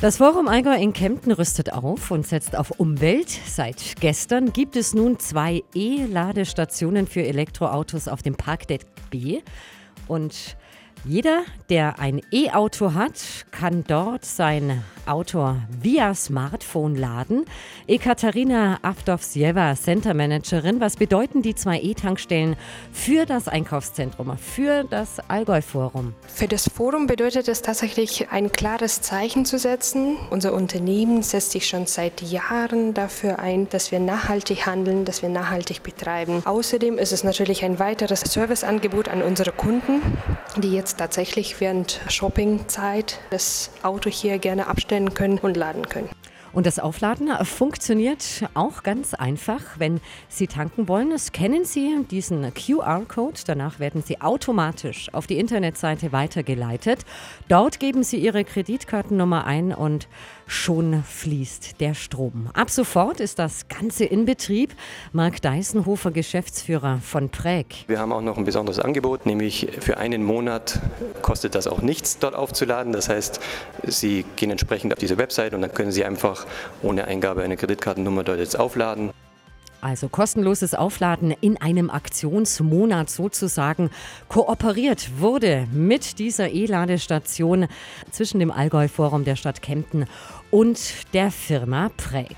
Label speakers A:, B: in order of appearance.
A: Das Forum Allgäu in Kempten rüstet auf und setzt auf Umwelt. Seit gestern gibt es nun zwei E-Ladestationen für Elektroautos auf dem Parkdeck B. Und jeder, der ein E-Auto hat, kann dort sein Auto via Smartphone laden. Ekaterina Avdovsjeva, Center Managerin, was bedeuten die zwei E-Tankstellen für das Einkaufszentrum, für das Allgäu-Forum?
B: Für das Forum bedeutet es tatsächlich, ein klares Zeichen zu setzen. Unser Unternehmen setzt sich schon seit Jahren dafür ein, dass wir nachhaltig handeln, dass wir nachhaltig betreiben. Außerdem ist es natürlich ein weiteres Serviceangebot an unsere Kunden, die jetzt tatsächlich während Shoppingzeit das Auto hier gerne abstellen können und laden können.
A: Und das Aufladen funktioniert auch ganz einfach. Wenn Sie tanken wollen, scannen Sie diesen QR-Code. Danach werden Sie automatisch auf die Internetseite weitergeleitet. Dort geben Sie Ihre Kreditkartennummer ein und schon fließt der Strom. Ab sofort ist das Ganze in Betrieb. Marc Deisenhofer, Geschäftsführer von Präg.
C: Wir haben auch noch ein besonderes Angebot, nämlich für einen Monat kostet das auch nichts, dort aufzuladen. Das heißt, Sie gehen entsprechend auf diese Website und dann können Sie einfach ohne Eingabe einer Kreditkartennummer dort jetzt aufladen.
A: Also kostenloses Aufladen in einem Aktionsmonat sozusagen kooperiert wurde mit dieser E-Ladestation zwischen dem Allgäu-Forum der Stadt Kempten und der Firma Präg.